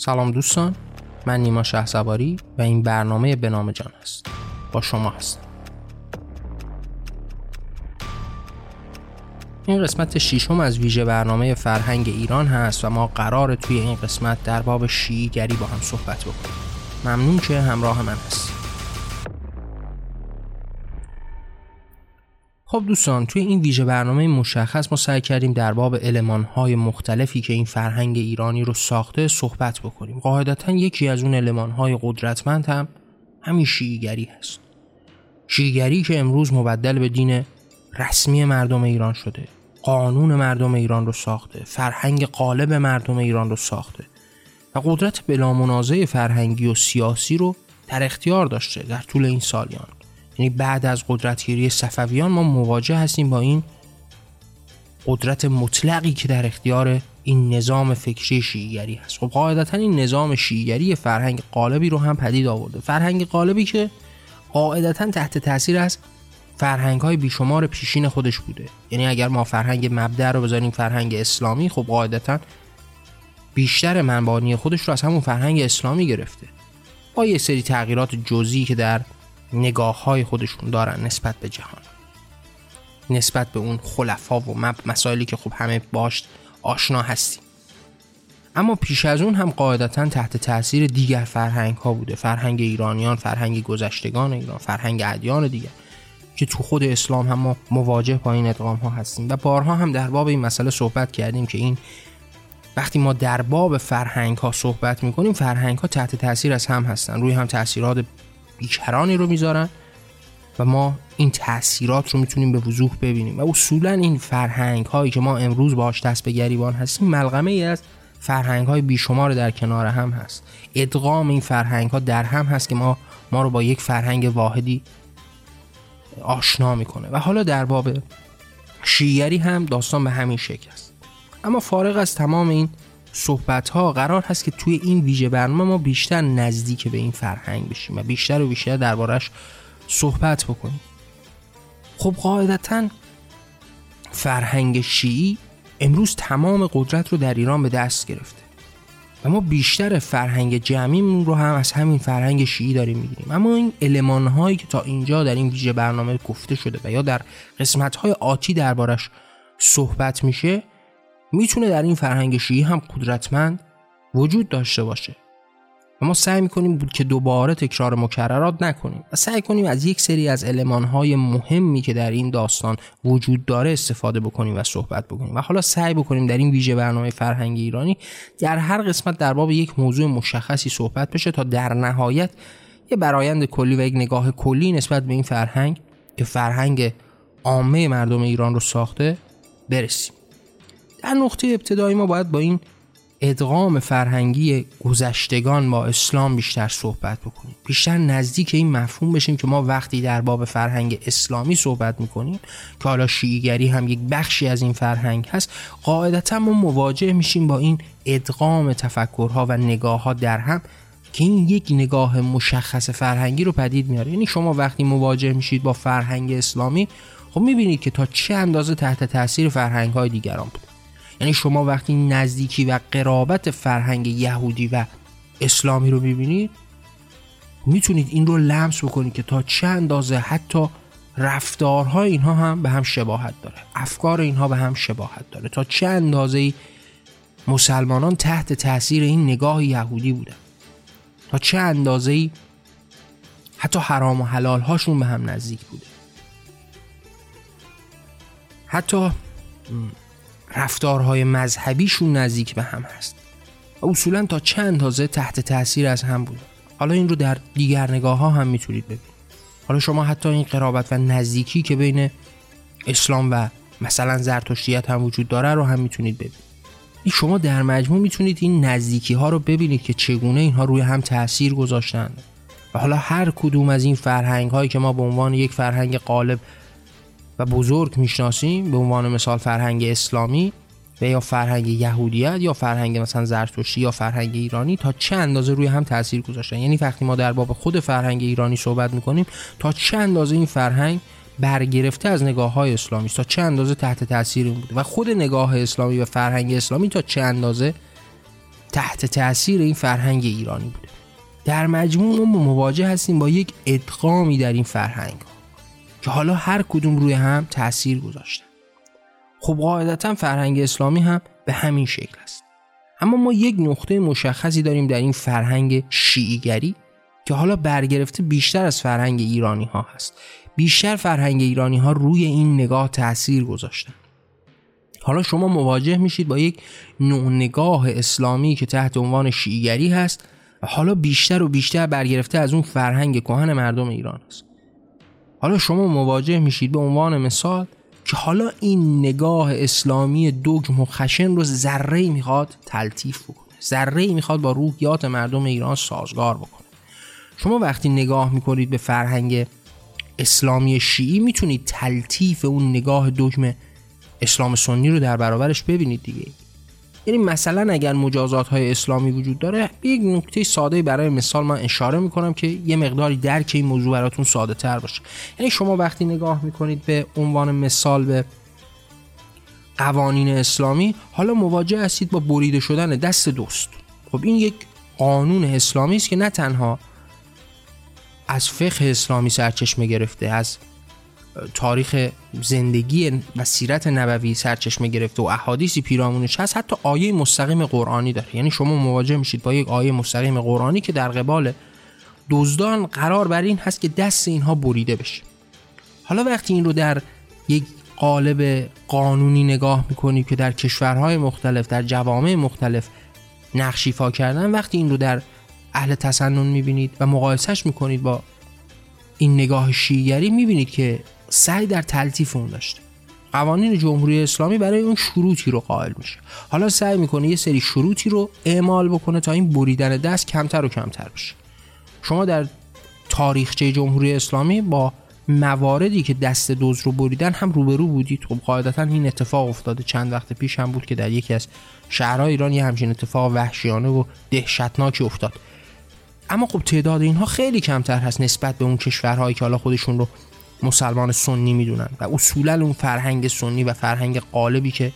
سلام دوستان من نیما شه سواری و این برنامه به نام جان است. با شما هستم. این قسمت شیشم از ویژه برنامه فرهنگ ایران هست و ما قرار توی این قسمت در باب شیعیگری با هم صحبت بکنیم. ممنون که همراه من هستید. خب دوستان توی این ویژه برنامه مشخص ما سعی کردیم در باب های مختلفی که این فرهنگ ایرانی رو ساخته صحبت بکنیم. قاعدتا یکی از اون های قدرتمند هم همین شیعیگری هست. شیعیگری که امروز مبدل به دین رسمی مردم ایران شده قانون مردم ایران رو ساخته فرهنگ قالب مردم ایران رو ساخته و قدرت بلامنازع فرهنگی و سیاسی رو در اختیار داشته در طول این سالیان. یعنی بعد از قدرتگیری صفویان ما مواجه هستیم با این قدرت مطلقی که در اختیار این نظام فکری شیعیگری هست. خب قاعدتا این نظام شیعیگری فرهنگ قالبی رو هم پدید آورده. فرهنگ قالبی که قاعدتا تحت تاثیر از فرهنگ های بیشمار پیشین خودش بوده. یعنی اگر ما فرهنگ مبدع رو بذاریم فرهنگ اسلامی خب قاعدتا بیشتر منبانی خودش رو از همون فرهنگ اسلامی گرفته. با یه سری تغییرات جزئی که در نگاه های خودشون دارن نسبت به جهان. نسبت به اون خلفا و مسائلی که خب همه باش آشنا هستیم. اما پیش از اون هم قاعدتا تحت تاثیر دیگر فرهنگ ها بوده. فرهنگ ایرانیان فرهنگ گذشتگان ایران فرهنگ ادیان دیگر که تو خود اسلام هم ما مواجه با این ادغام ها هستیم. و بارها هم در باب این مسئله صحبت کردیم که این وقتی ما در باب فرهنگ ها صحبت می‌کنیم فرهنگ ها تحت تاثیر از هم هستن. روی هم تاثیرات بیکرانی رو می‌ذارن و ما این تاثیرات رو می‌تونیم به وضوح ببینیم. و اصولا این فرهنگ هایی که ما امروز باهاش دست به گریبان هستیم ملغمه ای از فرهنگ های بیشمار در کنار هم هست. ادغام این فرهنگ ها در هم هست که ما ما رو با یک فرهنگ واحدی آشنا می‌کنه. و حالا در باب شیعری هم داستان به همین شکل است. اما فارغ از تمام این صحبت ها قرار هست که توی این ویژه برنامه ما بیشتر نزدیک به این فرهنگ بشیم و بیشتر و بیشتر دربارش صحبت بکنیم. خب قاعدتا فرهنگ شیعی امروز تمام قدرت رو در ایران به دست گرفته و ما بیشتر فرهنگ جمعیمون رو هم از همین فرهنگ شیعی داریم می‌گیریم. اما این علمان هایی که تا اینجا در این ویژه برنامه گفته شده و یا در قسمت های آتی دربارش صحبت میشه می‌تونه در این فرهنگ شیعی هم قدرتمند وجود داشته باشه. و ما سعی می‌کنیم بود که دوباره تکرار مکررات نکنیم و سعی کنیم از یک سری از های مهمی که در این داستان وجود داره استفاده بکنیم و صحبت بکنیم. و حالا سعی بکنیم در این ویژه برنامه فرهنگ ایرانی در هر قسمت در باب یک موضوع مشخصی صحبت بشه تا در نهایت یه برایند کلی و یک نگاه کلی نسبت به این فرهنگ که فرهنگ عامه مردم ایران رو ساخته برسیم. در نقطه ابتدایی ما باید با این ادغام فرهنگی گذشتگان با اسلام بیشتر صحبت بکنیم. بیشتر نزدیک این مفهوم بشیم که ما وقتی در باب فرهنگ اسلامی صحبت می‌کنیم که حالا شیعیگری هم یک بخشی از این فرهنگ هست قاعدتا ما مواجه میشیم با این ادغام تفکرها و نگاه ها در هم که این یک نگاه مشخص فرهنگی رو پدید میاره. یعنی شما وقتی مواجه میشید با فرهنگ اسلامی خب می‌بینید که تا چه اندازه تحت تاثیر فرهنگ های دیگران بود. یعنی شما وقتی نزدیکی و قرابت فرهنگ یهودی و اسلامی رو ببینید می‌تونید این رو لمس بکنید که تا چه اندازه حتی رفتارهای اینها هم به هم شباهت داره. افکار اینها به هم شباهت داره. تا چه اندازه مسلمانان تحت تاثیر این نگاه یهودی بودن تا چه اندازه حتی حرام و حلال هاشون به هم نزدیک بوده. حتی رفتارهای مذهبیشون نزدیک به هم هست. و اصولا تا چند تازه تحت تاثیر از هم بود. حالا این رو در دیگر نگاه ها هم می‌تونید ببینید. حالا شما حتی این قرابت و نزدیکی که بین اسلام و مثلا زرتشتیت هم وجود داره رو هم می‌تونید ببینید. این شما در مجموع می‌تونید این نزدیکی ها رو ببینید که چگونه اینها روی هم تاثیر گذاشتن. و حالا هر کدوم از این فرهنگ هایی که ما به عنوان یک فرهنگ قالب و بزرگ می‌شناسیم به عنوان مثال فرهنگ اسلامی و یا فرهنگ یهودیت یا فرهنگ مثلا زرتشتی یا فرهنگ ایرانی تا چه اندازه روی هم تاثیر گذاشتن. یعنی وقتی ما در باب خود فرهنگ ایرانی صحبت می‌کنیم تا چه اندازه این فرهنگ برگرفته از نگاه های اسلامی تا چه اندازه تحت تاثیر این بوده؟ و خود نگاه اسلامی و فرهنگ اسلامی تا چه اندازه تحت تاثیر این فرهنگ ایرانی بوده؟ در مجموع ما مواجه هستیم با یک ادغامی در این فرهنگ. که حالا هر کدوم روی هم تاثیر گذاشتن. خب قاعدتا فرهنگ اسلامی هم به همین شکل است. اما ما یک نقطه مشخصی داریم در این فرهنگ شیعیگری که حالا برگرفته بیشتر از فرهنگ ایرانی ها هست. بیشتر فرهنگ ایرانی ها روی این نگاه تاثیر گذاشتن. حالا شما مواجه میشید با یک نوع نگاه اسلامی که تحت عنوان شیعیگری هست و حالا بیشتر و بیشتر برگرفته از اون فرهنگ کهن مردم ایران است. حالا شما مواجه میشید به عنوان مثال که حالا این نگاه اسلامی دوگم و خشن رو ذره می‌خواد تلطیف بکنه. ذره می‌خواد با روحیات مردم ایران سازگار بکنه. شما وقتی نگاه می‌کنید به فرهنگ اسلامی شیعی می‌تونید تلطیف اون نگاه دگم اسلام سنی رو در برابرش ببینید دیگه. یعنی مثلا اگر مجازات های اسلامی وجود داره یک نکته ساده برای مثال من اشاره می‌کنم که یه مقداری درک این موضوع براتون ساده تر باشه. یعنی شما وقتی نگاه می‌کنید به عنوان مثال به قوانین اسلامی حالا مواجه هستید با بریده شدن دست دوست. خب این یک قانون اسلامی است که نه تنها از فقه اسلامی سرچشمه گرفته از تاریخ زندگی و سیرت نبوی سرچشمه گرفته و احادیثی پیرامونش هست حتی آیه مستقیم قرآنی داره. یعنی شما مواجه میشید با یک آیه مستقیم قرآنی که در قبال دزدان قرار بر این هست که دست اینها بریده بشه. حالا وقتی این رو در یک قالب قانونی نگاه می‌کنید که در کشورهای مختلف در جوامع مختلف نقشیفا کردن وقتی این رو در اهل تسنن می‌بینید و مقایسش می‌کنید با این نگاه شیعری می‌بینید که سعی در تلطیف اون داشته. قوانین جمهوری اسلامی برای اون شروطی رو قائل میشه. حالا سعی می‌کنه یه سری شروطی رو اعمال بکنه تا این بریدن دست کمتر و کمتر بشه. شما در تاریخچه جمهوری اسلامی با مواردی که دست دوز رو بریدن هم روبرو بودید. خب قاعدتا این اتفاق افتاده. چند وقت پیش هم بود که در یکی از شهرهای ایران یه همچین اتفاق وحشیانه و دهشتناکی افتاد. اما خب تعداد اینها خیلی کمتر هست نسبت به اون کشورهایی که حالا خودشون رو مسلمان سنی می‌دونن و اصولا اون فرهنگ سنی و فرهنگ قالبی که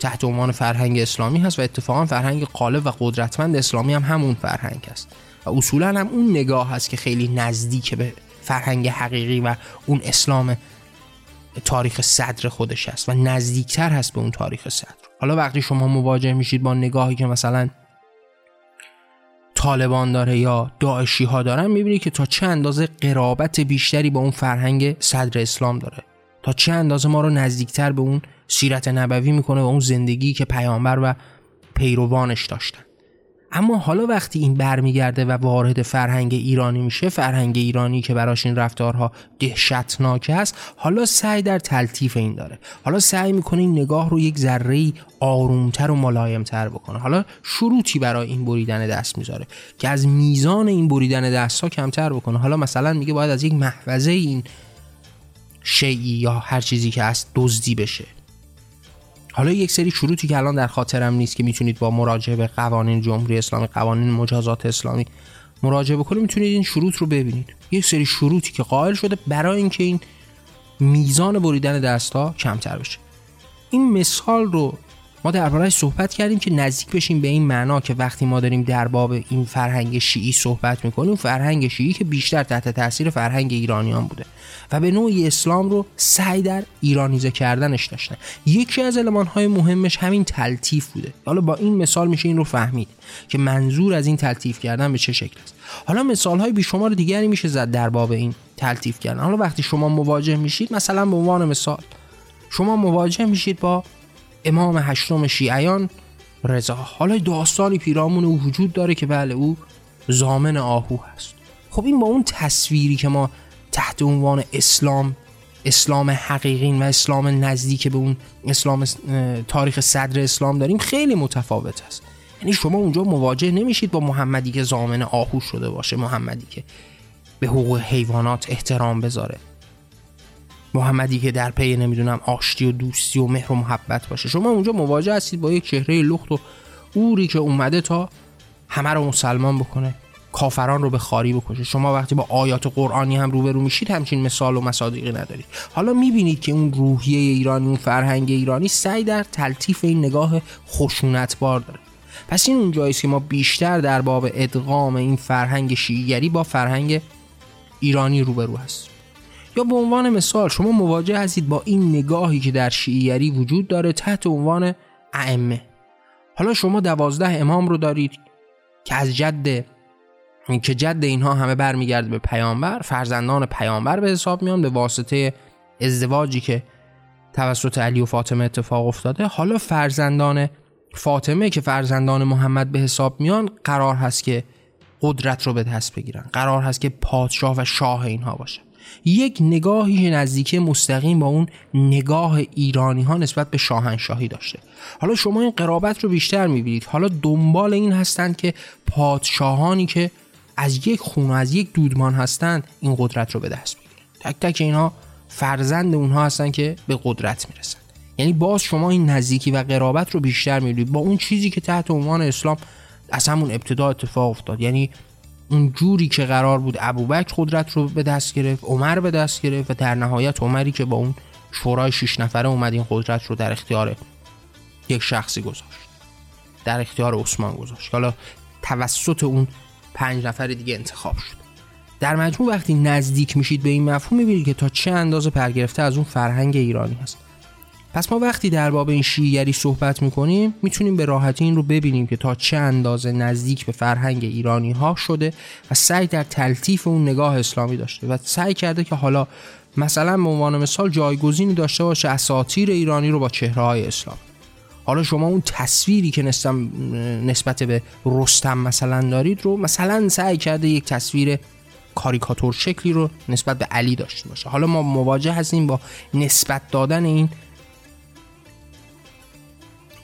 تحت عنوان فرهنگ اسلامی هست و اتفاقا فرهنگ قالب و قدرتمند اسلامی هم همون فرهنگ است. و اصولا هم اون نگاه هست که خیلی نزدیک به فرهنگ حقیقی و اون اسلام تاریخ صدر خودش است و نزدیکتر هست به اون تاریخ صدر. حالا وقتی شما مواجه میشید با نگاهی که مثلا طالبان داره یا داعشی ها دارن می‌بینی که تا چه اندازه قرابت بیشتری با اون فرهنگ صدر اسلام داره. تا چه اندازه ما رو نزدیکتر به اون سیرت نبوی می‌کنه و اون زندگی که پیامبر و پیروانش داشتن. اما حالا وقتی این برمیگرده و وارد فرهنگ ایرانی میشه فرهنگ ایرانی که براش این رفتارها دهشتناک است حالا سعی در تلطیف این داره. حالا سعی می‌کنه این نگاه رو یک ذره آرومتر و ملایمتر بکنه. حالا شروطی برای این بریدن دست می‌ذاره که از میزان این بریدن دست ها کمتر بکنه. حالا مثلا میگه باید از یک محفظه این شیعی یا هر چیزی که هست دزدی بشه. حالا یک سری شروطی که الان در خاطرم نیست که می‌تونید با مراجعه به قوانین جمهوری اسلامی قوانین مجازات اسلامی مراجعه بکنید می‌تونید این شروط رو ببینید. یک سری شروطی که قائل شده برای اینکه این میزان بریدن دستا کمتر بشه. این مثال رو ما دربارهش صحبت کردیم که نزدیک بشیم به این معنا که وقتی ما داریم در باب این فرهنگ شیعی صحبت می‌کنیم فرهنگ شیعی که بیشتر تحت تاثیر فرهنگ ایرانیان بوده و به نوعی اسلام رو سعی در ایرانیزه کردنش داشتن. یکی از های مهمش همین تلطیف بوده. حالا با این مثال میشه این رو فهمید که منظور از این تلطیف کردن به چه شکل است. حالا مثال های بیشمار دیگری میشه زد در باب این تلطیف کردن. حالا وقتی شما مواجه میشید مثلا به عنوان مثال شما مواجه میشید با امام هشتم شیعیان رضا. حالا داستانی پیرامون او وجود داره که بله او زامن آهو هست. خب این با اون تصویری که ما تحت عنوان اسلام اسلام حقیقی و اسلام نزدیک به اون اسلام تاریخ صدر اسلام داریم خیلی متفاوت است. یعنی شما اونجا مواجه نمیشید با محمدی که زامن آهو شده باشه محمدی که به حقوق حیوانات احترام بذاره. محمدی که در پی نمی‌دونم آشتی و دوستی و مهر و محبت باشه. شما اونجا مواجه هستید با یک چهره لخت و اوری که اومده تا همه رو مسلمان بکنه کافران رو به خاری بکشه. شما وقتی با آیات قرآنی هم روبرو میشید همچین مثال و مصادیقی ندارید. حالا می‌بینید که اون روحیه ایرانی اون فرهنگ ایرانی سعی در تلطیف این نگاه خشونتبار داره. پس این اون جاییست که ما بیشتر در باب ادغام این فرهنگ شیعیگری با فرهنگ ایرانی روبرو هست یا به عنوان مثال شما مواجه هستید با این نگاهی که در شیعیگری وجود داره تحت عنوان ائمه. حالا شما دوازده امام رو دارید که از جد که جد اینها همه برمیگرده به پیامبر فرزندان پیامبر به حساب میان به واسطه ازدواجی که توسط علی و فاطمه اتفاق افتاده. حالا فرزندان فاطمه که فرزندان محمد به حساب میان قرار هست که قدرت رو به دست بگیرن. قرار هست که پادشاه و شاه اینها باشه. یک نگاهی نزدیکی مستقیم با اون نگاه ایرانی ها نسبت به شاهنشاهی داشته. حالا شما این قرابت رو بیشتر می‌بینید. حالا دنبال این هستند که پادشاهانی که از یک خون و از یک دودمان هستند این قدرت رو به دست بگیرن. تک تک اینها فرزند اونها هستن که به قدرت می‌رسن. یعنی باز شما این نزدیکی و قرابت رو بیشتر می‌بینید. با اون چیزی که تحت عنوان اسلام از همون ابتدا اتفاق افتاد. یعنی اون جوری که قرار بود ابوبکر قدرت رو به دست گرفت عمر به دست گرفت و در نهایت عمری که با اون شورای شش نفره اومد این قدرت رو در اختیار یک شخصی گذاشت. در اختیار عثمان گذاشت. حالا توسط اون پنج نفر دیگه انتخاب شد. در مجموع وقتی نزدیک میشید به این مفهوم می‌بینید که تا چه اندازه پرگرفته از اون فرهنگ ایرانی هست. پس ما وقتی در باب این شیعیگری صحبت می‌کنیم می‌تونیم به راحتی این رو ببینیم که تا چه اندازه نزدیک به فرهنگ ایرانی ها شده و سعی در تلطیف اون نگاه اسلامی داشته و سعی کرده که حالا مثلا به عنوان مثال جایگزینی داشته باشه اساطیر ایرانی رو با چهره های اسلام. حالا شما اون تصویری که نسبت به رستم مثلا دارید رو مثلا سعی کرده یک تصویر کاریکاتور شکلی رو نسبت به علی داشته باشه. حالا ما مواجه هستیم با نسبت دادن این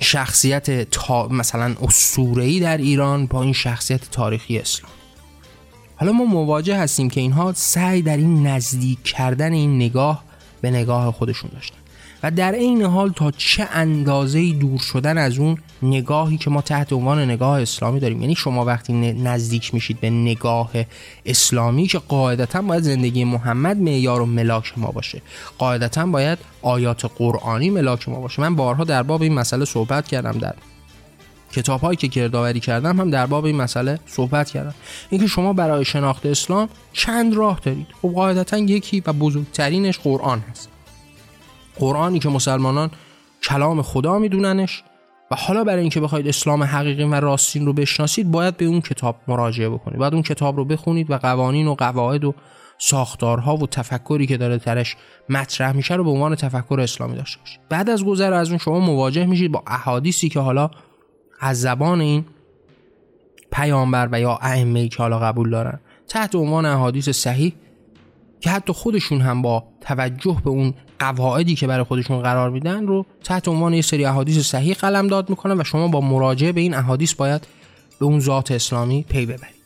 شخصیت تا مثلا اسطوره‌ای در ایران با این شخصیت تاریخی اسلام. حالا ما مواجه هستیم که اینها سعی در این نزدیک کردن این نگاه به نگاه خودشون داشتن. و در این حال تا چه اندازه دور شدن از اون نگاهی که ما تحت عنوان نگاه اسلامی داریم. یعنی شما وقتی نزدیک میشید به نگاه اسلامی که قاعدتا باید زندگی محمد معیار و ملاک ما باشه. قاعدتا باید آیات قرآنی ملاک ما باشه. من بارها در باب این مسئله صحبت کردم در کتاب هایی که گردآوری کردم هم در باب این مسئله صحبت کردم. اینکه شما برای شناخت اسلام چند راه دارید. خب قاعدتا یکی و بزرگترینش قرآن هست. قرآنی که مسلمانان کلام خدا میدوننش و حالا برای اینکه بخواید اسلام حقیقی و راستین رو بشناسید باید به اون کتاب مراجعه بکنید. باید اون کتاب رو بخونید و قوانین و قواعد و ساختارها و تفکری که داره درش مطرح میشه رو به عنوان تفکر اسلامی داشته باشید. بعد از گذر از اون شما مواجه میشید با احادیثی که حالا از زبان این پیامبر و یا ائمه که حالا قبول دارن. تحت عنوان احادیث صحیح که حتی خودشون هم با توجه به اون قواعدی که برای خودشون قرار میدن رو تحت عنوان یه سری احادیث صحیح قلم داد می‌کنن و شما با مراجعه به این احادیث باید به اون ذات اسلامی پی ببرید.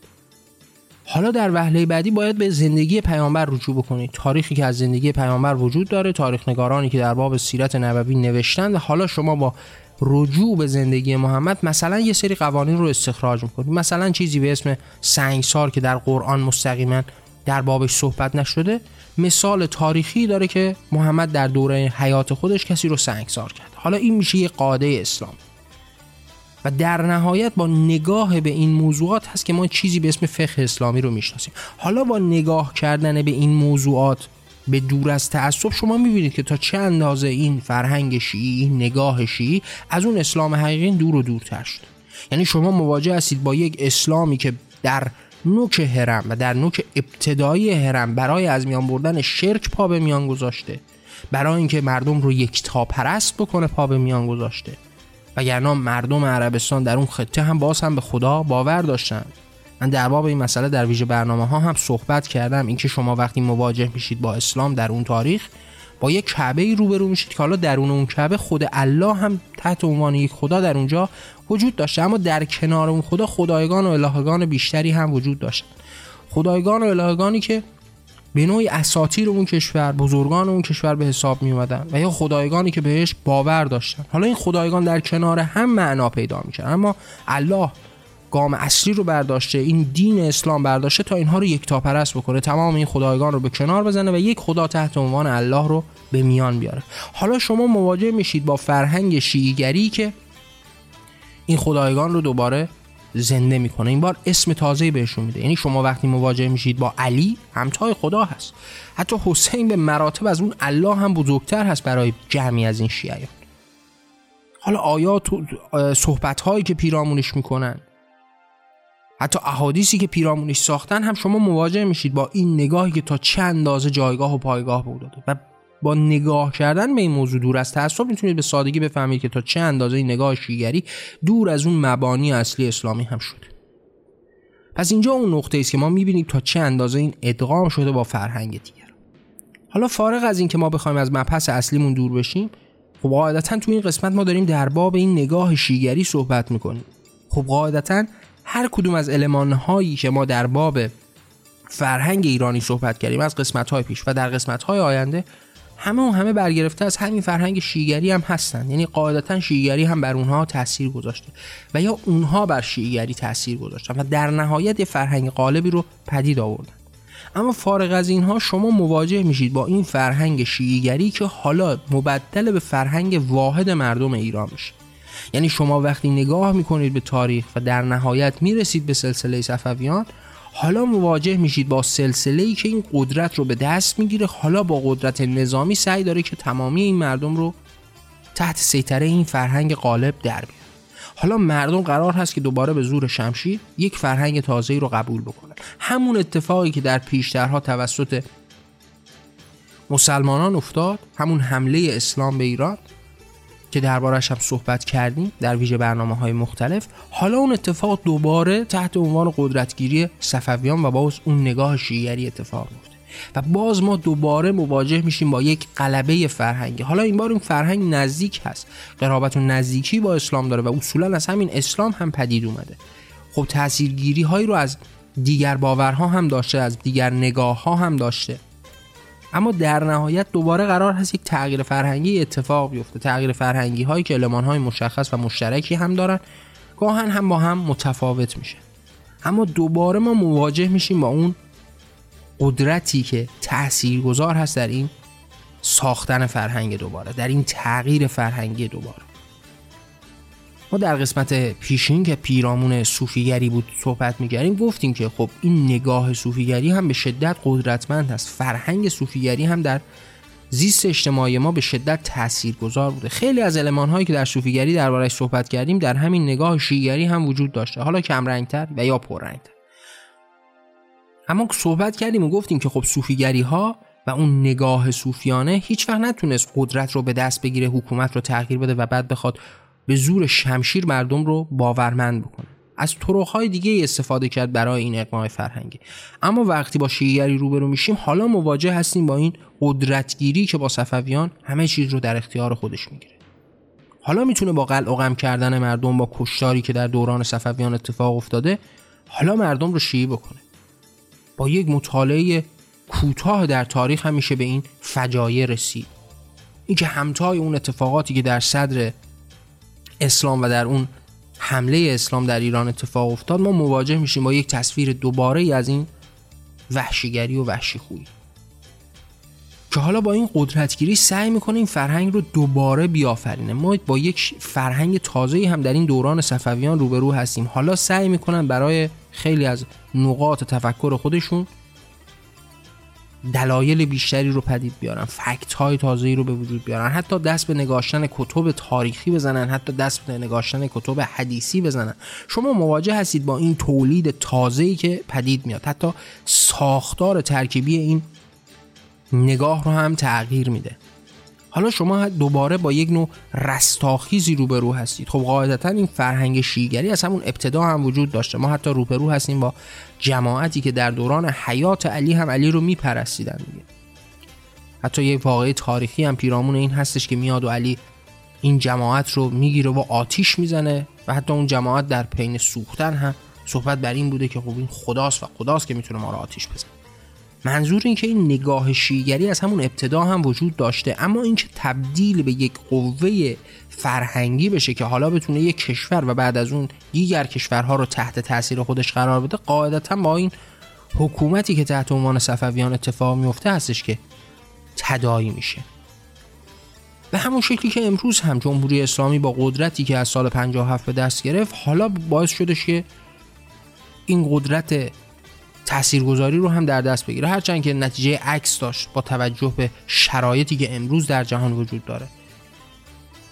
حالا در وهله بعدی باید به زندگی پیامبر رجوع بکنید. تاریخی که از زندگی پیامبر وجود داره تاریخ نگارانی که در باب سیرت نبوی نوشتن و حالا شما با رجوع به زندگی محمد مثلا یه سری قوانین رو استخراج می‌کنید. مثلا چیزی به اسم سنگسار که در قرآن مستقیما در بابش صحبت نشده مثال تاریخی داره که محمد در دوره حیات خودش کسی رو سنگسار کرد. حالا این میشه یه قاعده اسلام. و در نهایت با نگاه به این موضوعات هست که ما چیزی به اسم فقه اسلامی رو می‌شناسیم. حالا با نگاه کردن به این موضوعات به دور از تعصب شما می‌بینید که تا چه اندازه این فرهنگ شیعی این نگاه شیعی از اون اسلام حقیقی دور و دورتر شده. یعنی شما مواجه هستید با یک اسلامی که در نوک هرم و در نوک ابتدایی هرم برای از میان بردن شرک پا به میان گذاشته. برای اینکه مردم رو یک تا پرست بکنه پا به میان گذاشته. وگرنه مردم عربستان در اون خطه هم باز هم به خدا باور داشتن. من در باب این مسئله در ویژه برنامه ها هم صحبت کردم. اینکه شما وقتی مواجه میشید با اسلام در اون تاریخ با یک کعبه ای روبرو میشید که حالا درون اون کعبه خود الله هم تحت عنوان یک خدا در اونجا وجود داشته. اما در کنار اون خدا خدایگان و الهگان بیشتری هم وجود داشتن. خدایگان و الهگانی که به نوعی اساطیر اون کشور بزرگان اون کشور به حساب می اومدن و یا خدایگانی که بهش باور داشتن. حالا این خدایگان در کنار هم معنا پیدا می‌کنن اما الله گام اصلی رو برداشته این دین اسلام برداشته تا اینها رو یک تا پرست بکنه. تمام این خدایگان رو به کنار بزنه و یک خدا تحت عنوان الله رو به میان بیاره. حالا شما مواجه میشید با فرهنگ شیعیگری که این خدایگان رو دوباره زنده می‌کنه. این بار اسم تازه بهشون میده. یعنی شما وقتی مواجه میشید با علی همتای خدا هست. حتی حسین به مراتب از اون الله هم بزرگتر هست برای جمعی از این شیعیان. حالا آیات و صحبت هایی که پیرامونش می‌کنن حتی احادیثی که پیرامونش ساختن هم شما مواجه میشید با این نگاهی که تا چه اندازه جایگاه و پایگاه بود و با نگاه کردن به این موضوع دور از تعصب می‌تونید به سادگی بفهمید که تا چه اندازه این نگاه شیگری دور از اون مبانی اصلی اسلامی هم شده. پس اینجا اون نقطه است که ما می‌بینیم تا چه اندازه این ادغام شده با فرهنگ دیگر. حالا فارغ از این که ما بخوایم از مبحث اصلیمون دور بشیم خب قاعدتا تو این قسمت ما داریم در باب این نگاه شیگری صحبت می‌کنیم. خب قاعدتا هر کدوم از علمان هایی که ما در باب فرهنگ ایرانی صحبت کردیم از قسمت های پیش و در قسمت های آینده همه و همه برگرفته از همین فرهنگ شیگری هم هستن. یعنی قاعدتا شیگری هم بر اونها تاثیر گذاشته و یا اونها بر شیگری تاثیر گذاشتن و در نهایت یه فرهنگ غالبی رو پدید آوردن. اما فارغ از اینها شما مواجه میشید با این فرهنگ شیعیگری که حالا مبدل به فرهنگ واحد مردم ایران میشه. یعنی شما وقتی نگاه می‌کنید به تاریخ و در نهایت می‌رسید به سلسله صفویان حالا مواجه میشید با سلسله ای که این قدرت رو به دست می‌گیره حالا با قدرت نظامی سعی داره که تمامی این مردم رو تحت سیطره این فرهنگ غالب در بیاره. حالا مردم قرار هست که دوباره به زور شمشیر یک فرهنگ تازه رو قبول بکنن همون اتفاقی که در پیشترها توسط مسلمانان افتاد همون حمله اسلام به ایران که دربارش هم صحبت کردیم در ویژه برنامه های مختلف حالا اون اتفاق دوباره تحت عنوان قدرتگیری صفویان و باز اون نگاه شیعری اتفاق میفته و باز ما دوباره مواجه میشیم با یک قلبه فرهنگی. حالا این بار این فرهنگ نزدیک هست. قرابت و نزدیکی با اسلام داره و اصولا از همین اسلام هم پدید اومده. خب تاثیرگیری هایی رو از دیگر باورها هم داشته از دیگر نگاه ها هم داشته. اما در نهایت دوباره قرار هست یک تغییر فرهنگی اتفاق بیفته. تغییر فرهنگی هایی که علمان های مشخص و مشترکی هم دارن گاهن هم با هم متفاوت میشه. اما دوباره ما مواجه میشیم با اون قدرتی که تاثیرگذار هست در این ساختن فرهنگ دوباره در این تغییر فرهنگی دوباره. ما در قسمت پیشین که پیرامون صوفیگری بود صحبت می‌کردیم گفتیم که خب این نگاه صوفیگری هم به شدت قدرتمند است. فرهنگ صوفیگری هم در زیست اجتماعی ما به شدت تاثیرگذار بوده. خیلی از علمان هایی که در صوفیگری دربارش صحبت کردیم در همین نگاه شیگری هم وجود داشته. حالا کم رنگتر و یا پررنگتر. اما صحبت کردیم و گفتیم که خب صوفیگری ها و اون نگاه صوفیانه هیچ وقت نتونست قدرت رو به دست بگیره حکومت رو تغییر بده و بعد بخواد به زور شمشیر مردم رو باورمند بکنه. از طرقهای دیگه استفاده کرد برای این اقماع فرهنگی. اما وقتی با شیعیگری روبرو میشیم حالا مواجه هستیم با این قدرتگیری که با صفویان همه چیز رو در اختیار خودش می‌گیره. حالا می‌تونه با قلع و غم کردن مردم با کشتاری که در دوران صفویان اتفاق افتاده حالا مردم رو شیعی بکنه. با یک مطالعه کوتاه در تاریخ هم میشه به این فجایع رسید. اینکه همتای اون اتفاقاتی که در صدر اسلام و در اون حمله اسلام در ایران اتفاق افتاد ما مواجه میشیم با یک تصویر دوباره ای از این وحشیگری و وحشی خویی که حالا با این قدرتگیری سعی می‌کنه این فرهنگ رو دوباره بیافرینه. ما با یک فرهنگ تازه هم در این دوران صفویان روبرو هستیم. حالا سعی می‌کنن برای خیلی از نقاط تفکر خودشون دلایل بیشتری رو پدید بیارن فکت های تازه رو به وجود بیارن حتی دست به نگاشتن کتب تاریخی بزنن حتی دست به نگاشتن کتب حدیثی بزنن. شما مواجه هستید با این تولید تازه‌ای که پدید میاد. حتی ساختار ترکیبی این نگاه رو هم تغییر میده. حالا شما دوباره با یک نوع رستاخیزی روبرو هستید. خب قاعدتا این فرهنگ شیگری از همون ابتدا هم وجود داشته. ما حتی روبرو هستیم با جماعتی که در دوران حیات علی هم علی رو میپرستیدن دیگه. حتی یک واقعی تاریخی هم پیرامون این هستش که میاد و علی این جماعت رو می‌گیره و آتیش می‌زنه و حتی اون جماعت در پین سوختن هم صحبت بر این بوده که خب این خداست و خداست که می‌تونه ما رو آتیش بزنه. منظور این که این نگاه شیگری از همون ابتدا هم وجود داشته اما اینکه تبدیل به یک قوه فرهنگی بشه که حالا بتونه یک کشور و بعد از اون دیگر کشورها رو تحت تاثیر خودش قرار بده قاعدتا با این حکومتی که تحت عنوان صفویان اتفاق میفته هستش که تدایی میشه. به همون شکلی که امروز هم جمهوری اسلامی با قدرتی که از سال 57 به دست گرفت حالا باعث شدش که این قدرت تاثیرگذاری رو هم در دست بگیره. هرچند که نتیجه عکس داشت با توجه به شرایطی که امروز در جهان وجود داره.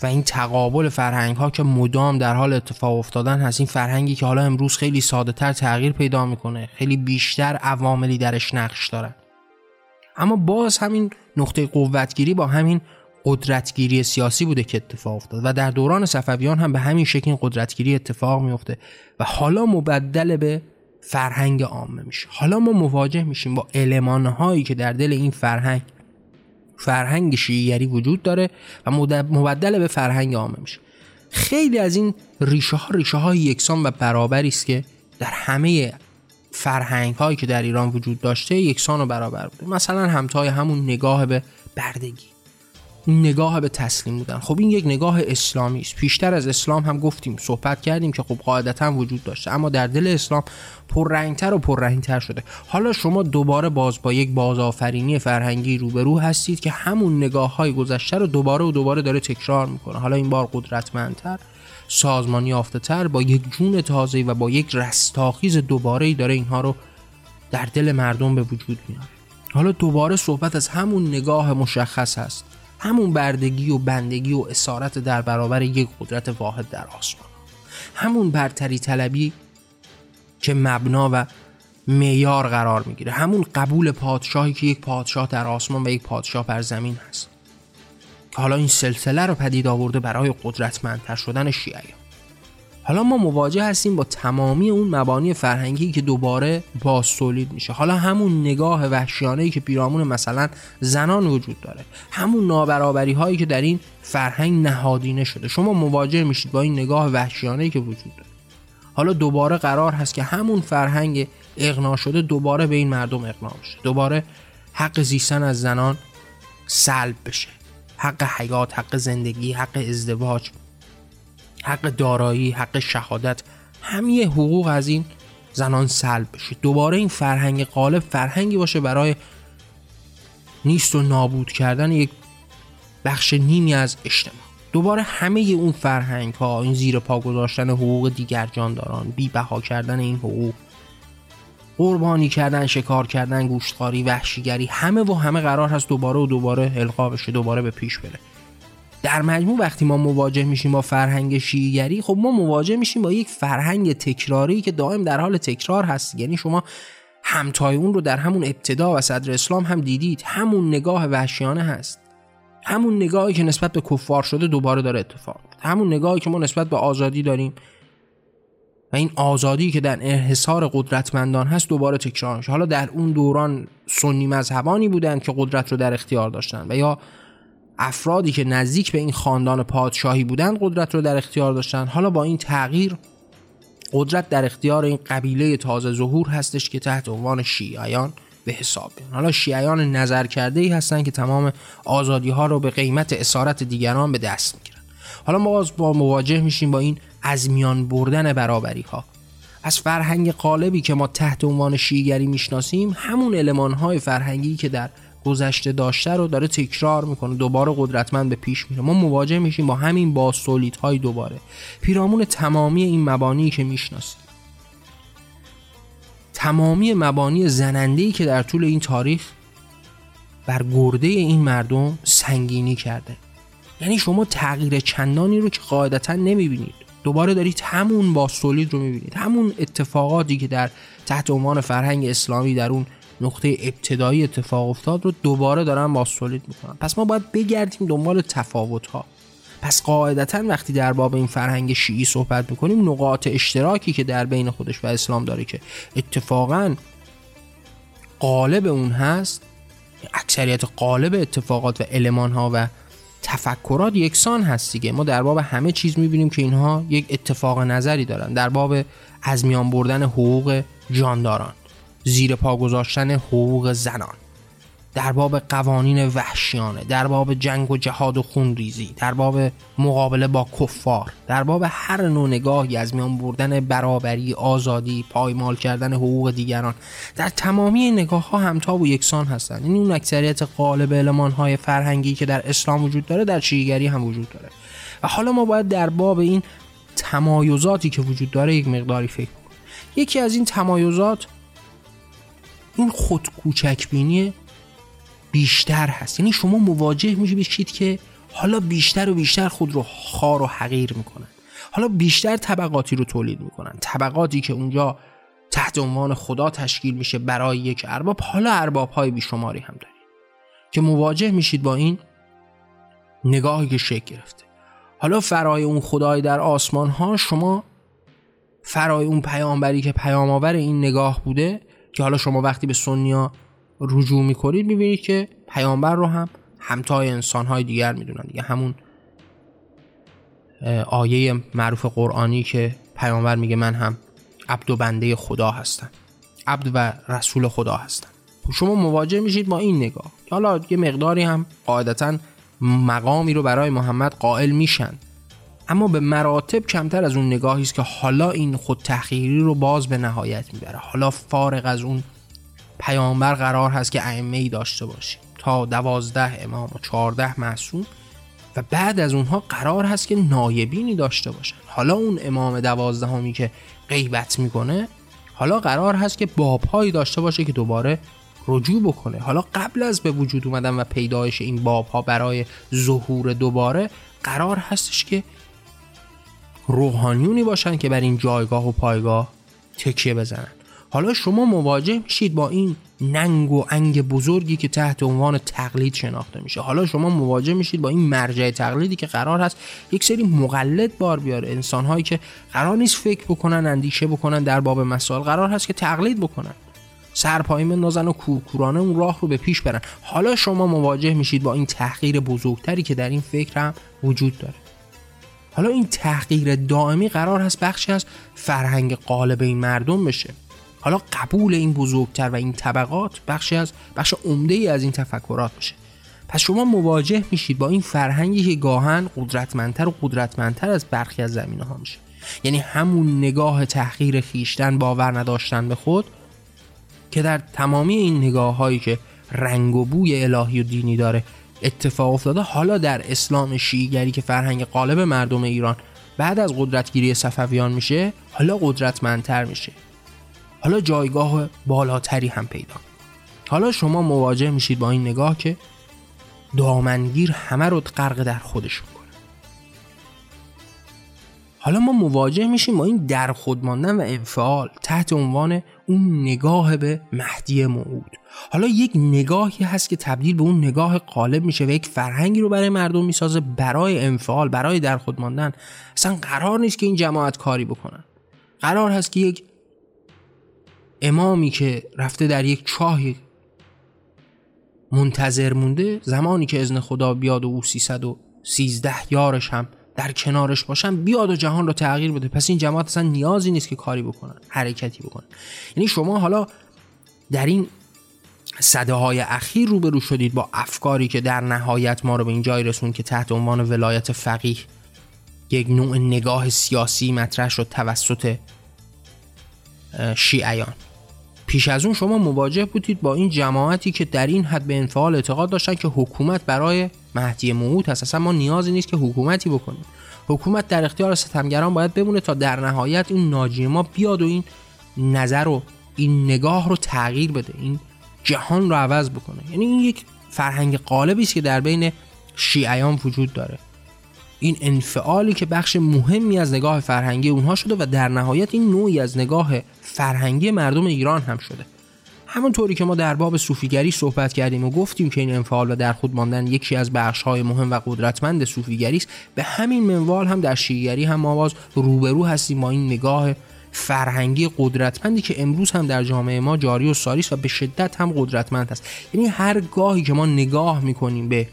و این تقابل فرهنگ ها که مدام در حال اتفاق افتادن هست. این فرهنگی که حالا امروز خیلی ساده تر تغییر پیدا می‌کنه. خیلی بیشتر عواملی درش نقش دارن اما باز همین نقطه قوتگیری با همین قدرتگیری سیاسی بوده که اتفاق افتاد. و در دوران صفویان هم به همین شکل قدرتگیری اتفاق میفته و حالا مبدل به فرهنگ عامه میشه. حالا ما مواجه میشیم با المانهایی که در دل این فرهنگ فرهنگ شیعیگری وجود داره و مبدل به فرهنگ عامه میشه. خیلی از این ریشه ها ریشه های یکسان و برابری است که در همه فرهنگ هایی که در ایران وجود داشته یکسان و برابر بوده. مثلا همتای همون نگاه به بردگی. نگاه به تسلیم بودن. خب این یک نگاه اسلامی است. پیشتر از اسلام هم گفتیم صحبت کردیم که خب قاعدتا وجود داشته. اما در دل اسلام پررنگتر و پررنگتر شده. حالا شما دوباره باز با یک بازآفرینی فرهنگی روبرو هستید که همون نگاه های گذشته رو دوباره و دوباره داره تکرار می‌کنه. حالا این بار قدرتمندتر سازمانی یافته تر با یک جون تازه و با یک رستاخیز دوباره داره اینها رو در دل مردم به وجود میاره. حالا دوباره صحبت از همون نگاه مشخص هست. همون بردگی و بندگی و اسارت در برابر یک قدرت واحد در آسمان. همون برتری طلبی که مبنا و میار قرار می‌گیره. همون قبول پادشاهی که یک پادشاه در آسمان و یک پادشاه بر زمین هست. حالا این سلسله رو پدید آورده برای قدرتمندتر شدن شیعیان. حالا ما مواجه هستیم با تمامی اون مبانی فرهنگی که دوباره باز تولید میشه. حالا همون نگاه وحشیانه که پیرامون مثلا زنان وجود داره. همون نابرابری هایی که در این فرهنگ نهادینه شده. شما مواجه میشید با این نگاه وحشیانه که وجود داره. حالا دوباره قرار هست که همون فرهنگ اغنا شده دوباره به این مردم اقنا بشه. دوباره حق زیستن از زنان سلب بشه. حق حیات حق زندگی حق ازدواج. حق دارایی حق شهادت همه حقوق از این زنان سلب بشه. دوباره این فرهنگ غالب فرهنگی باشه برای نیست و نابود کردن یک بخش نیمی از اجتماع. دوباره همه اون فرهنگ ها این زیر پا گذاشتن حقوق دیگر جانداران بی بها کردن این حقوق قربانی کردن شکار کردن گوشتخواری وحشیگری همه و همه قرار هست دوباره و دوباره القا بشه دوباره به پیش بره. در مجموع وقتی ما مواجه میشیم با فرهنگ شیعیگری خب ما مواجه میشیم با یک فرهنگ تکراری که دائم در حال تکرار هست. یعنی شما همتای اون رو در همون ابتدا و صدر اسلام هم دیدید. همون نگاه وحشیانه هست. همون نگاهی که نسبت به کفار شده دوباره داره اتفاق همون نگاهی که ما نسبت به آزادی داریم و این آزادی که در انحصار قدرتمندان هست دوباره تکرار حالا در اون دوران سنی مذهبانی بودند که قدرت رو در اختیار داشتن و یا افرادی که نزدیک به این خاندان پادشاهی بودند قدرت رو در اختیار داشتن. حالا با این تغییر قدرت در اختیار این قبیله تازه ظهور هستش که تحت عنوان شیعیان به حساب بیان حالا شیعیان نظر کرده ای هستن که تمام آزادی ها رو به قیمت اسارت دیگران به دست می‌گیرن. حالا ما باز با مواجه میشیم با این از میان بردن برابری ها از فرهنگ قالبی که ما تحت عنوان شیعیگری می‌شناسیم همون علمان های فرهنگی که در گذشته داشته رو داره تکرار می‌کنه. دوباره قدرتمند به پیش میره. ما مواجه میشیم با همین باستولیت های دوباره. پیرامون تمامی این مبانی که می‌شناسیم. تمامی مبانی زنندهی که در طول این تاریخ بر گرده این مردم سنگینی کرده. یعنی شما تغییر چندانی رو که قاعدتا نمی‌بینید. دوباره دارید همون باستولید رو می‌بینید. همون اتفاقاتی که در تحت عنوان فرهنگ اسلامی در اون نقطه ابتدایی اتفاق افتاد رو دوباره دارن باستولید می‌کنن. پس ما باید بگردیم دنبال تفاوت ها پس قاعدتا وقتی در باب این فرهنگ شیعی صحبت می‌کنیم نقاط اشتراکی که در بین خودش و اسلام داره که اتفاقا قالب اون هست اکثریت قالب اتفاقات و علمان ها و تفکرات یکسان هست دیگه. ما در باب همه چیز می‌بینیم که اینها یک اتفاق نظری دارن. در باب از میان بردن حقوق جانداران. زیر پا گذاشتن حقوق زنان. در باب قوانین وحشیانه در باب جنگ و جهاد و خونریزی در باب مقابله با کفار در باب هر نوع نگاهی از میان بردن برابری آزادی پایمال کردن حقوق دیگران. در تمامی نگاه ها همتا و یکسان هستند این اون اکثریت قالب علمان های فرهنگی که در اسلام وجود داره در شیعیگری هم وجود داره. و حالا ما باید در باب این تمایزاتی که وجود داره یک مقداری فکر یکی از این تمایزات این خود کوچکبینی بیشتر هست. یعنی شما مواجه میشه بشید که حالا بیشتر و بیشتر خود رو خار و حقیر می‌کنن. حالا بیشتر طبقاتی رو تولید می‌کنن. طبقاتی که اونجا تحت عنوان خدا تشکیل میشه برای یک ارباب. حالا ارباب های بیشماری هم دارید که مواجه میشید با این نگاهی که شکل گرفته. حالا فرای اون خدای در آسمان ها شما فرای اون پیامبری که پیام آور این نگاه بوده که حالا شما وقتی به سنیا رجوع می‌کنید می‌بینید که پیامبر رو هم همتای انسانهای دیگر می‌دونن. دیگه همون آیه معروف قرآنی که پیامبر میگه من هم عبد و بنده خدا هستم. عبد و رسول خدا هستم. شما مواجه میشید با این نگاه. حالا یه مقداری هم قاعدتا مقامی رو برای محمد قائل میشن. اما به مراتب کمتر از اون نگاهی است که حالا این خود تحقیری رو باز به نهایت می‌بره. حالا فارغ از اون پیامبر قرار هست که ائمه ای داشته باشیم. تا دوازده امام و چهارده معصوم و بعد از اونها قرار هست که نایبینی داشته باشن. حالا اون امام دوازدهمی که غیبت می‌کنه حالا قرار هست که بابهایی داشته باشه که دوباره رجوع بکنه. حالا قبل از به وجود اومدن و پیدایش این بابها برای ظهور دوباره قرار هستش که روحانیونی باشن که بر این جایگاه و پایگاه تکیه بزنن. حالا شما مواجه میشید با این ننگ و انگ بزرگی که تحت عنوان تقلید شناخته میشه. حالا شما مواجه میشید با این مرجع تقلیدی که قرار هست یک سری مقلد بار بیاره. انسان هایی که قرار نیست فکر بکنن اندیشه بکنن در باب مسائل قرار هست که تقلید بکنن. سرپایی نازن و کورکورانه اون راه رو به پیش برن. حالا شما مواجه میشید با این تحقیر بزرگتری که در این فکر هم وجود داره. حالا این تحقیر دائمی قرار هست بخشی از فرهنگ قالب این مردم بشه. حالا قبول این بزرگتر و این طبقات بخشی از بخش عمده ای از این تفکرات بشه. پس شما مواجه میشید با این فرهنگی که گاهن قدرتمندتر و قدرتمندتر از برخی از زمینه ها میشه. یعنی همون نگاه تحقیر خیشتن باور نداشتن به خود که در تمامی این نگاه هایی که رنگ و بوی الهی و دینی داره اتفاق افتاده. حالا در اسلام شیعیگری که فرهنگ قالب مردم ایران بعد از قدرتگیری صفویان میشه حالا قدرتمندتر میشه. حالا جایگاه بالاتری هم پیدا. حالا شما مواجه میشید با این نگاه که دامنگیر همه رو غرق در خودش می‌کنه حالا ما مواجه میشیم با این در خود ماندن و انفعال تحت عنوان اون نگاه به مهدی موعود. حالا یک نگاهی هست که تبدیل به اون نگاه قالب میشه و یک فرهنگی رو برای مردم می‌سازه برای انفعال برای در خود ماندن. اصلا قرار نیست که این جماعت کاری بکنن. قرار هست که یک امامی که رفته در یک چاهی منتظر مونده زمانی که ازن خدا بیاد و او 313 یارش هم در کنارش باشن بیاد و جهان رو تغییر بده. پس این جماعت اصلا نیازی نیست که کاری بکنن حرکتی بکنن. یعنی شما حالا در این صده های اخیر روبرو شدید با افکاری که در نهایت ما رو به این جای رسون که تحت عنوان ولایت فقیه یک نوع نگاه سیاسی مطرح شد توسط شیعیان. پیش از اون شما مواجه بودید با این جماعتی که در این حد به انفعال اعتقاد داشتن که حکومت برای مهدی موعود هست اصلا ما نیازی نیست که حکومتی بکنیم. حکومت در اختیار ستمگران باید بمونه تا در نهایت این ناجی ما بیاد و این نظر و این نگاه رو تغییر بده این جهان رو عوض بکنه. یعنی این یک فرهنگ قالبی است که در بین شیعیان وجود داره. این انفعالی که بخش مهمی از نگاه فرهنگی اونها شده و در نهایت این نوعی از نگاه فرهنگی مردم ایران هم شده. همونطوری که ما در باب صوفیگری صحبت کردیم و گفتیم که این انفعال و در خود ماندن یکی از های مهم و قدرتمند صوفیگری است به همین منوال هم در شیعیگری هم ما باز روبرو هستیم با این نگاه فرهنگی قدرتمندی که امروز هم در جامعه ما جاری و ساری است و به شدت هم قدرتمند است. یعنی هر گاهی که ما نگاه می‌کنیم به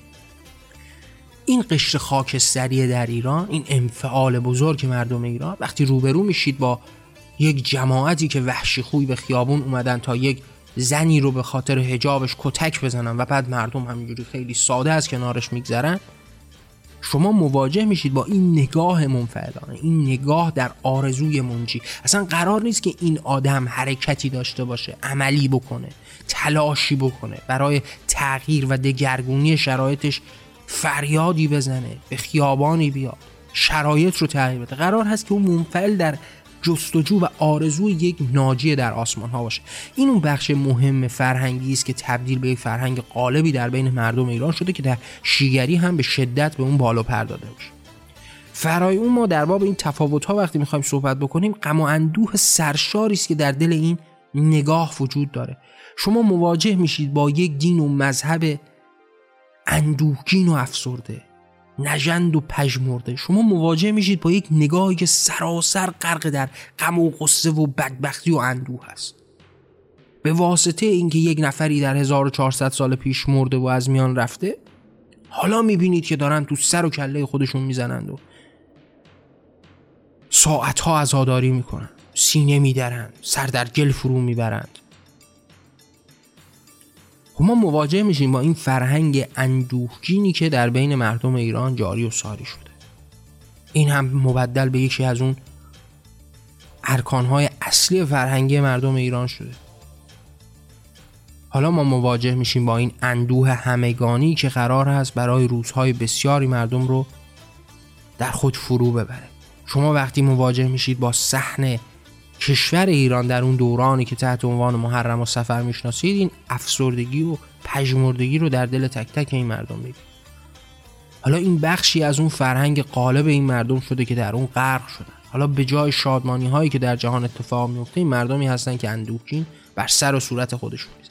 این قشر خاکستری در ایران این انفعال بزرگ مردم ایران وقتی روبرو میشید با یک جماعتی که وحشی خوی به خیابون اومدن تا یک زنی رو به خاطر هجابش کتک بزنن و بعد مردم همینجوری خیلی ساده از کنارش میگذرن شما مواجه میشید با این نگاه منفعلانه این نگاه در آرزوی منجی. اصلا قرار نیست که این آدم حرکتی داشته باشه عملی بکنه تلاشی بکنه. برای تغییر و دگرگونی شرایطش فریادی بزنه به خیابانی بیاد شرایط رو تغییر بده. قرار هست که اون منفعل در جستجو و آرزوی یک ناجی در آسمان ها باشه. این اون بخش مهم فرهنگی است که تبدیل به یک فرهنگ قالبی در بین مردم ایران شده که در شیگری هم به شدت به اون بالا پرداده باشه. فرای اون ما در باب این تفاوت ها وقتی می‌خوایم صحبت بکنیم غم و اندوه سرشاری است که در دل این نگاه وجود داره. شما مواجه میشید با یک دین و مذهب اندوهگین و افسرده نژند و پژمرده. شما مواجه میشید با یک نگاهی که سراسر غرق در غم و غصه و بدبختی و اندوه است. به واسطه اینکه یک نفری در 1400 سال پیش مرده و از میان رفته حالا می‌بینید که دارن تو سر و کله خودشون می‌زنند و ساعتها عزاداری می‌کنن. سینه میدرند سر در گل فرو می‌برند. خب ما مواجه میشیم با این فرهنگ اندوهگینی که در بین مردم ایران جاری و ساری شده. این هم مبدل به یکی از اون ارکانهای اصلی فرهنگی مردم ایران شده. حالا ما مواجه میشیم با این اندوه همگانی که قرار هست برای روزهای بسیاری مردم رو در خود فرو ببره. شما وقتی مواجه میشید با صحنه کشور ایران در اون دورانی که تحت عنوان محرم و سفر می‌شناسید این افسردگی و پژمردگی رو در دل تک تک این مردم می‌دید حالا این بخشی از اون فرهنگ قالب این مردم شده که در اون غرق شدن. حالا به جای شادمانی هایی که در جهان اتفاق میفته این مردمی هستن که اندوهگین بر سر و صورت خودشون میزن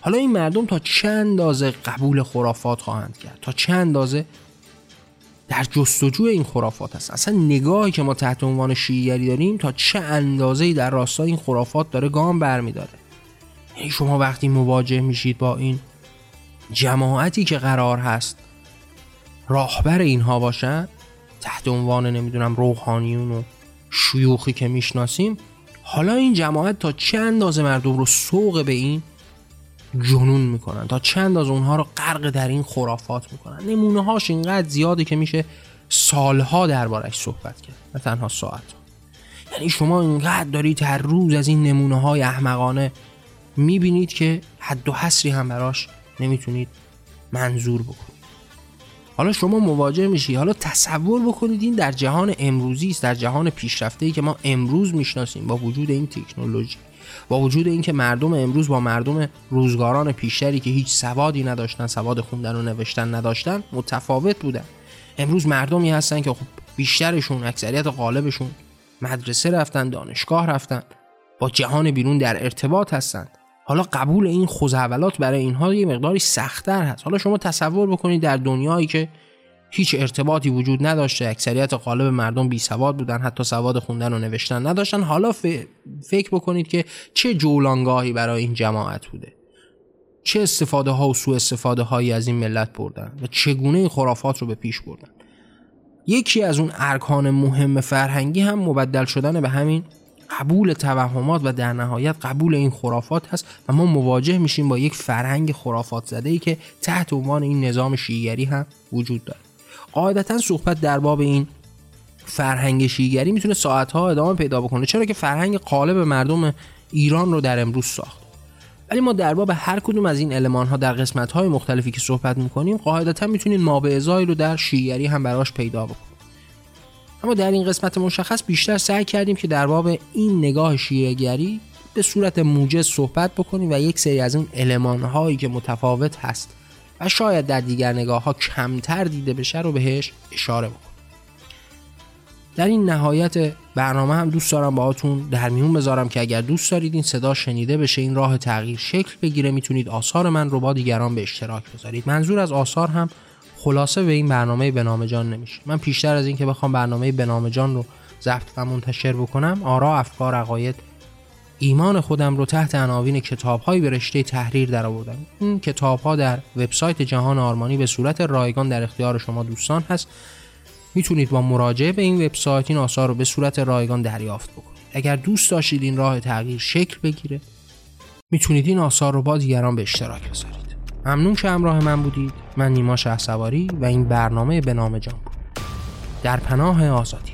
حالا این مردم تا چند اندازه قبول خرافات خواهند کرد؟ تا چند اندازه در جستجو این خرافات هست اصلا نگاهی که ما تحت عنوان شیعیگری داریم تا چه اندازه‌ای در راستای این خرافات داره گام برمیداره. یعنی شما وقتی مواجه میشید با این جماعتی که قرار هست راهبر اینها باشن تحت عنوان نمی‌دونم روحانیون و شیوخی که می‌شناسیم حالا این جماعت تا چه اندازه مردم رو سوق به این جنون می‌کنن تا چند از اونها رو غرق در این خرافات می‌کنن. نمونه هاش اینقدر زیاده که میشه سالها دربارش صحبت کرد نه تنها ساعت. یعنی شما اینقدر دارید هر روز از این نمونه های احمقانه می‌بینید که حد و حسری هم براش نمی‌تونید منظور بکنید. حالا شما مواجه میشی حالا تصور بکنید این در جهان امروزی است در جهان پیشرفته ای که ما امروز می‌شناسیم با وجود این تکنولوژی. با وجود اینکه مردم امروز با مردم روزگاران پیشتری که هیچ سوادی نداشتن سواد خوندن و نوشتن نداشتن متفاوت بودن. امروز مردمی هستن که خب بیشترشون اکثریت غالبشون مدرسه رفتن دانشگاه رفتن با جهان بیرون در ارتباط هستند حالا قبول این خوزعولات برای اینها یه مقداری سختتر هست. حالا شما تصور بکنید در دنیایی که هیچ ارتباطی وجود نداشته. اکثریت قالب مردم بی سواد بودن حتی سواد خوندن و نوشتن نداشتن. حالا فکر بکنید که چه جولانگاهی برای این جماعت بوده. چه استفاده ها و سوء استفاده هایی از این ملت بردن و چگونه این خرافات رو به پیش بردن. یکی از اون ارکان مهم فرهنگی هم مبدل شدن به همین قبول توهمات و در نهایت قبول این خرافات هست و ما مواجه میشیم با یک فرهنگ خرافات زده ای که تحت عنوان این نظام شیعری هم وجود داره. قاعدتا صحبت در باب این فرهنگ شیگری می‌تونه ساعتها ادامه پیدا بکنه. چرا که فرهنگ قالب مردم ایران رو در امروز ساخت. ولی ما در باب هر کدوم از این علمان ها در قسمت های مختلفی که صحبت می‌کنیم قاعدتا می‌تونیم ما به رو در شیگری هم براش پیدا بکنیم. اما در این قسمت مشخص بیشتر سعی کردیم که در باب این نگاه شیعگری به صورت موجز صحبت بکنیم و یک سری از این علمان هایی که متفاوت هست. و شاید در دیگر نگاه ها کمتر دیده بشه رو بهش اشاره بکن. در این نهایت برنامه هم دوست دارم باهاتون در میون بذارم که اگر دوست دارید این صدا شنیده بشه این راه تغییر شکل بگیره می‌تونید آثار من رو با دیگران به اشتراک بذارید. منظور از آثار هم خلاصه به این برنامه به جان نمیشه. من پیشتر از اینکه بخوام برنامه به جان رو ضبط و منتشر بکنم آرا افکار عقاید ایمان خودم رو تحت عناوین کتابهایی به رشته تحریر درآوردم. این کتابها در وبسایت جهان آرمانی به صورت رایگان در اختیار شما دوستان هست. می‌تونید با مراجعه به این وبسایت این آثار رو به صورت رایگان دریافت بکنید. اگر دوست داشتید این راه تغییر شکل بگیره می‌تونید این آثار رو با دیگران به اشتراک بذارید. ممنون که همراه من بودید. من نیما شهسواری و این برنامه به نام جان بود. در پناه آزادی.